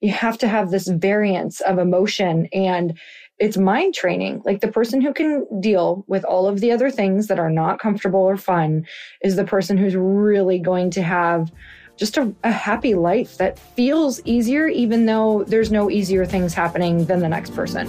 You have to have this variance of emotion and it's mind training. Like the person who can deal with all of the other things that are not comfortable or fun is the person who's really going to have just a, a, happy life that feels easier, even though there's no easier things happening than the next person.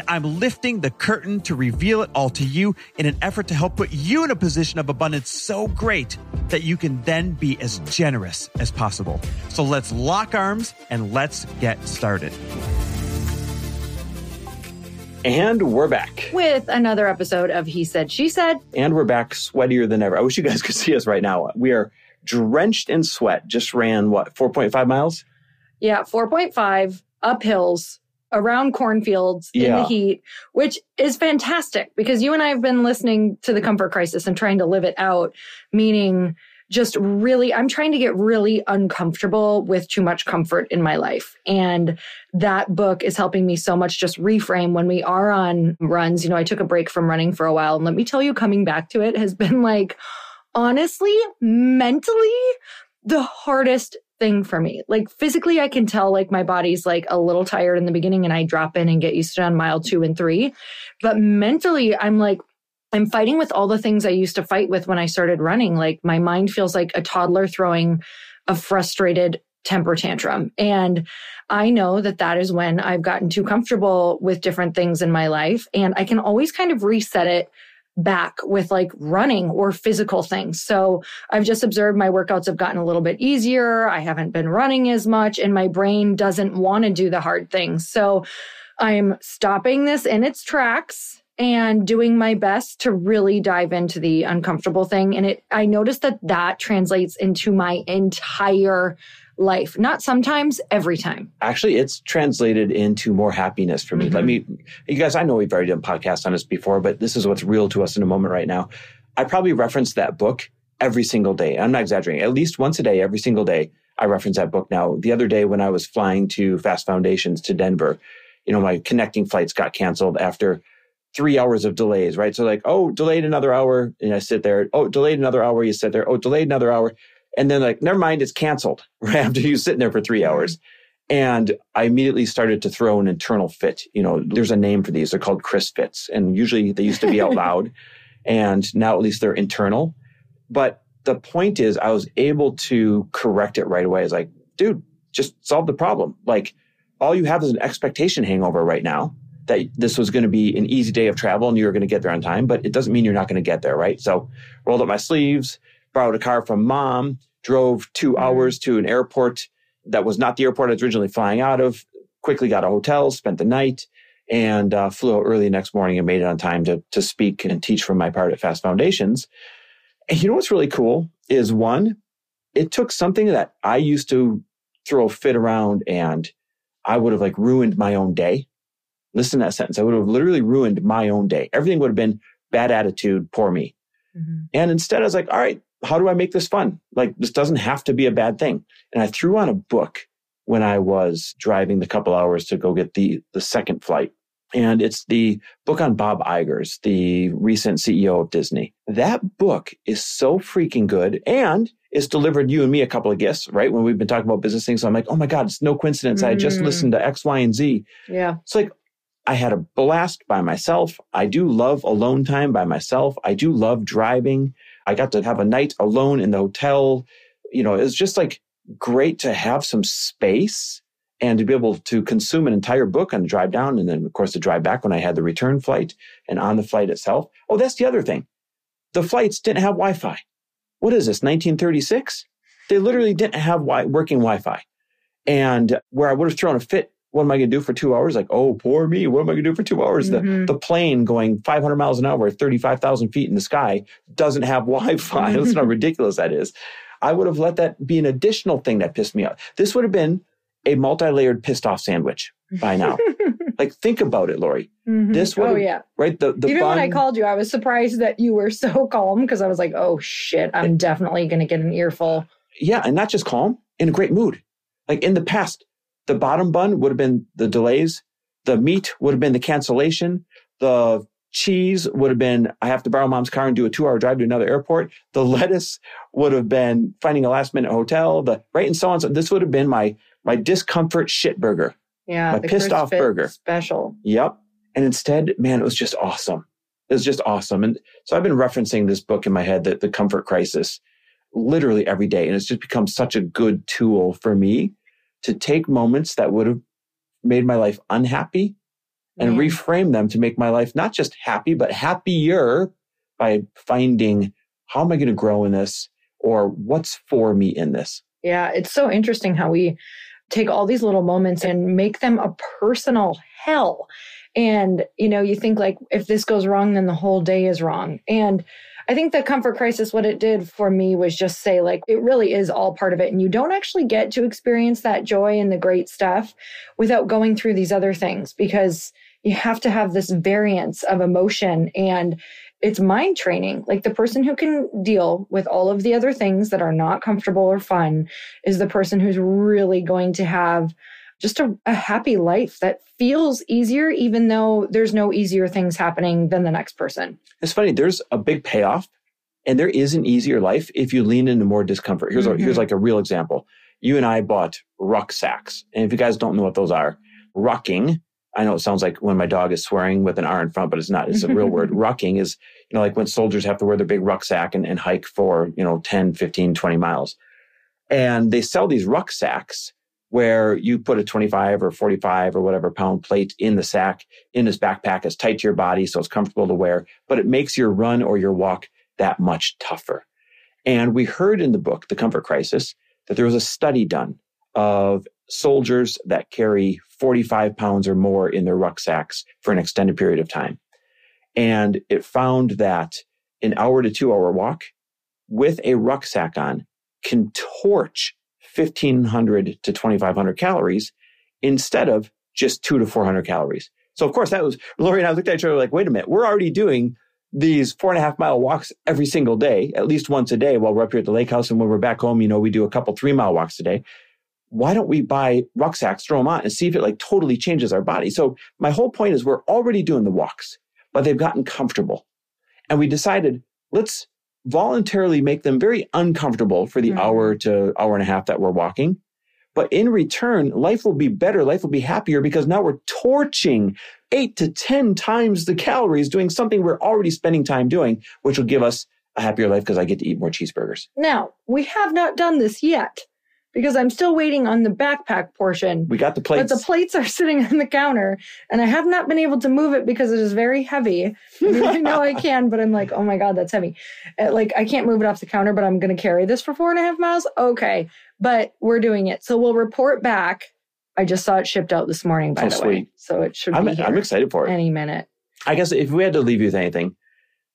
and I'm lifting the curtain to reveal it all to you in an effort to help put you in a position of abundance so great that you can then be as generous as possible. So let's lock arms and let's get started. And we're back with another episode of He Said, She Said. And we're back sweatier than ever. I wish you guys could see us right now. We are drenched in sweat. Just ran what, 4.5 miles? Yeah, 4.5 up hills around cornfields yeah. in the heat, which is fantastic because you and I have been listening to the comfort crisis and trying to live it out, meaning just really, I'm trying to get really uncomfortable with too much comfort in my life. And that book is helping me so much just reframe when we are on runs. You know, I took a break from running for a while. And let me tell you, coming back to it has been like, honestly, mentally, the hardest thing for me. Like physically, I can tell like my body's like a little tired in the beginning and I drop in and get used to it on mile two and three. But mentally, I'm like, I'm fighting with all the things I used to fight with when I started running. Like my mind feels like a toddler throwing a frustrated temper tantrum. And I know that that is when I've gotten too comfortable with different things in my life. And I can always kind of reset it back with like running or physical things. So I've just observed my workouts have gotten a little bit easier. I haven't been running as much and my brain doesn't want to do the hard things. So I'm stopping this in its tracks and doing my best to really dive into the uncomfortable thing and it I noticed that that translates into my entire life. Not sometimes, every time. Actually, it's translated into more happiness for me. Mm-hmm. Let me, you guys, I know we've already done podcasts on this before, but this is what's real to us in a moment right now. I probably reference that book every single day. I'm not exaggerating. At least once a day, every single day, I reference that book now. The other day when I was flying to Fast Foundations to Denver, you know, my connecting flights got canceled after three hours of delays, right? So like, oh, delayed another hour. And I sit there. Oh, delayed another hour. You sit there. Oh, delayed another hour. And then like, never mind, it's canceled right after you sitting there for three hours. And I immediately started to throw an internal fit. You know, there's a name for these. They're called Chris fits. And usually they used to be out loud. And now at least they're internal. But the point is, I was able to correct it right away. It's like, dude, just solve the problem. Like, all you have is an expectation hangover right now that this was going to be an easy day of travel and you were going to get there on time, but it doesn't mean you're not going to get there, right? So rolled up my sleeves, borrowed a car from mom, drove two mm-hmm. hours to an airport that was not the airport I was originally flying out of, quickly got a hotel, spent the night, and uh, flew out early the next morning and made it on time to, to speak and teach from my part at Fast Foundations. And you know what's really cool is one, it took something that I used to throw a fit around and I would have like ruined my own day. Listen to that sentence. I would have literally ruined my own day. Everything would have been bad attitude, poor me. Mm-hmm. And instead I was like, all right, how do I make this fun? Like, this doesn't have to be a bad thing. And I threw on a book when I was driving the couple hours to go get the, the second flight. And it's the book on Bob Iger's, the recent CEO of Disney. That book is so freaking good and it's delivered you and me a couple of gifts, right? When we've been talking about business things. So I'm like, oh my God, it's no coincidence. Mm. I just mm. listened to X, Y, and Z. Yeah. It's like, I had a blast by myself. I do love alone time by myself. I do love driving. I got to have a night alone in the hotel. You know, it was just like great to have some space and to be able to consume an entire book on the drive down. And then, of course, the drive back when I had the return flight and on the flight itself. Oh, that's the other thing. The flights didn't have Wi Fi. What is this, 1936? They literally didn't have working Wi Fi. And where I would have thrown a fit what am I going to do for two hours? Like, oh, poor me. What am I going to do for two hours? Mm-hmm. The, the plane going 500 miles an hour, 35,000 feet in the sky doesn't have Wi Fi. Listen how ridiculous that is. I would have let that be an additional thing that pissed me off. This would have been a multi-layered pissed off sandwich by now. like think about it, Lori. Mm-hmm. This would oh yeah right the the even bun, when I called you, I was surprised that you were so calm because I was like, oh shit, I'm definitely going to get an earful. Yeah, and not just calm, in a great mood. Like in the past, the bottom bun would have been the delays, the meat would have been the cancellation, the cheese would have been I have to borrow mom's car and do a two hour drive to another airport. The lettuce would have been finding a last minute hotel. The right and so on. So this would have been my my discomfort shit burger. Yeah, my pissed off burger special. Yep. And instead, man, it was just awesome. It was just awesome. And so I've been referencing this book in my head, the, the Comfort Crisis, literally every day, and it's just become such a good tool for me to take moments that would have made my life unhappy and reframe them to make my life not just happy, but happier by finding how am I going to grow in this or what's for me in this. Yeah, it's so interesting how we take all these little moments and make them a personal hell. And, you know, you think like if this goes wrong, then the whole day is wrong. And I think the comfort crisis, what it did for me was just say, like, it really is all part of it. And you don't actually get to experience that joy and the great stuff without going through these other things because you have to have this variance of emotion and it's mind training. Like the person who can deal with all of the other things that are not comfortable or fun is the person who's really going to have just a, a, happy life that feels easier, even though there's no easier things happening than the next person. It's funny, there's a big payoff and there is an easier life if you lean into more discomfort. Here's, mm-hmm. a, here's like a real example. You and I bought rucksacks. And if you guys don't know what those are, rucking, I know it sounds like when my dog is swearing with an R in front, but it's not. It's a real word. Rucking is, you know, like when soldiers have to wear their big rucksack and, and hike for, you know, 10, 15, 20 miles. And they sell these rucksacks where you put a 25 or 45 or whatever pound plate in the sack in this backpack as tight to your body so it's comfortable to wear, but it makes your run or your walk that much tougher. And we heard in the book, The Comfort Crisis, that there was a study done of soldiers that carry 45 pounds or more in their rucksacks for an extended period of time. And it found that an hour to two hour walk with a rucksack on can torch 1500 to 2500 calories instead of just two to 400 calories. So of course that was, Lori and I looked at each other like, wait a minute, we're already doing these four and a half mile walks every single day, at least once a day while we're up here at the lake house. And when we're back home, you know, we do a couple three mile walks a day. Why don't we buy rucksacks, throw them on and see if it like totally changes our body? So my whole point is we're already doing the walks, but they've gotten comfortable. And we decided let's voluntarily make them very uncomfortable for the mm-hmm. hour to hour and a half that we're walking. But in return, life will be better. Life will be happier because now we're torching eight to 10 times the calories doing something we're already spending time doing, which will give us a happier life because I get to eat more cheeseburgers. Now, we have not done this yet because I'm still waiting on the backpack portion. We got the plates. But the plates are sitting on the counter and I have not been able to move it because it is very heavy. I, mean, I know I can, but I'm like, oh my God, that's heavy. Uh, like, I can't move it off the counter, but I'm going to carry this for four and a half miles. Okay. But we're doing it. So we'll report back. I just saw it shipped out this morning, by oh, the sweet. way. So it should I'm, be. I'm excited for it. Any minute. I guess if we had to leave you with anything,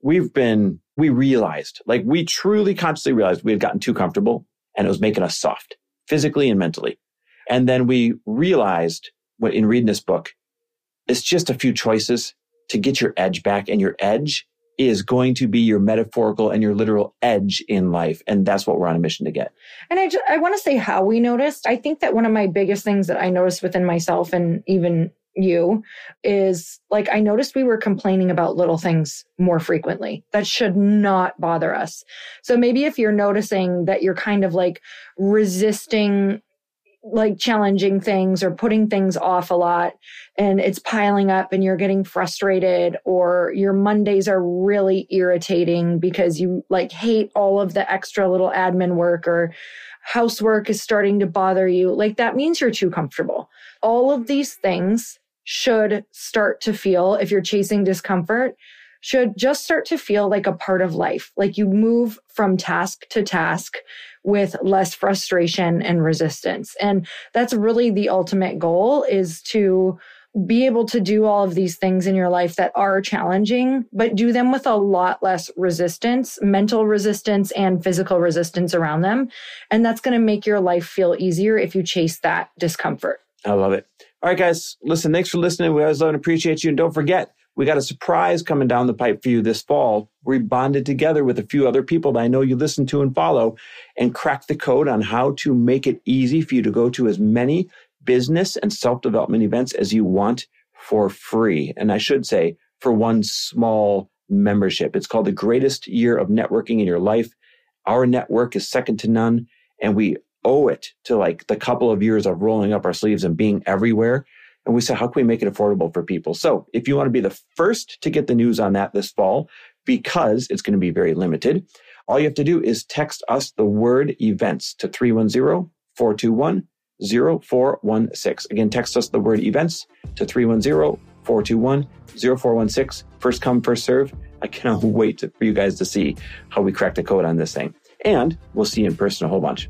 we've been, we realized, like, we truly consciously realized we had gotten too comfortable and it was making us soft physically and mentally. And then we realized what in reading this book, it's just a few choices to get your edge back and your edge is going to be your metaphorical and your literal edge in life. And that's what we're on a mission to get. And I, just, I want to say how we noticed. I think that one of my biggest things that I noticed within myself and even you is like I noticed we were complaining about little things more frequently. That should not bother us. So maybe if you're noticing that you're kind of like resisting like challenging things or putting things off a lot and it's piling up and you're getting frustrated or your Mondays are really irritating because you like hate all of the extra little admin work or housework is starting to bother you. Like that means you're too comfortable. All of these things should start to feel, if you're chasing discomfort, should just start to feel like a part of life. Like you move from task to task with less frustration and resistance. And that's really the ultimate goal is to be able to do all of these things in your life that are challenging, but do them with a lot less resistance, mental resistance and physical resistance around them. And that's going to make your life feel easier if you chase that discomfort. I love it. All right, guys, listen, thanks for listening. We always love and appreciate you. And don't forget, we got a surprise coming down the pipe for you this fall. We bonded together with a few other people that I know you listen to and follow and cracked the code on how to make it easy for you to go to as many business and self development events as you want for free. And I should say, for one small membership. It's called the greatest year of networking in your life. Our network is second to none, and we owe it to like the couple of years of rolling up our sleeves and being everywhere. And we said, how can we make it affordable for people? So if you want to be the first to get the news on that this fall, because it's going to be very limited, all you have to do is text us the word events to 310 421 0416. Again, text us the word events to 310 421 0416. First come, first serve. I cannot wait for you guys to see how we crack the code on this thing. And we'll see you in person a whole bunch.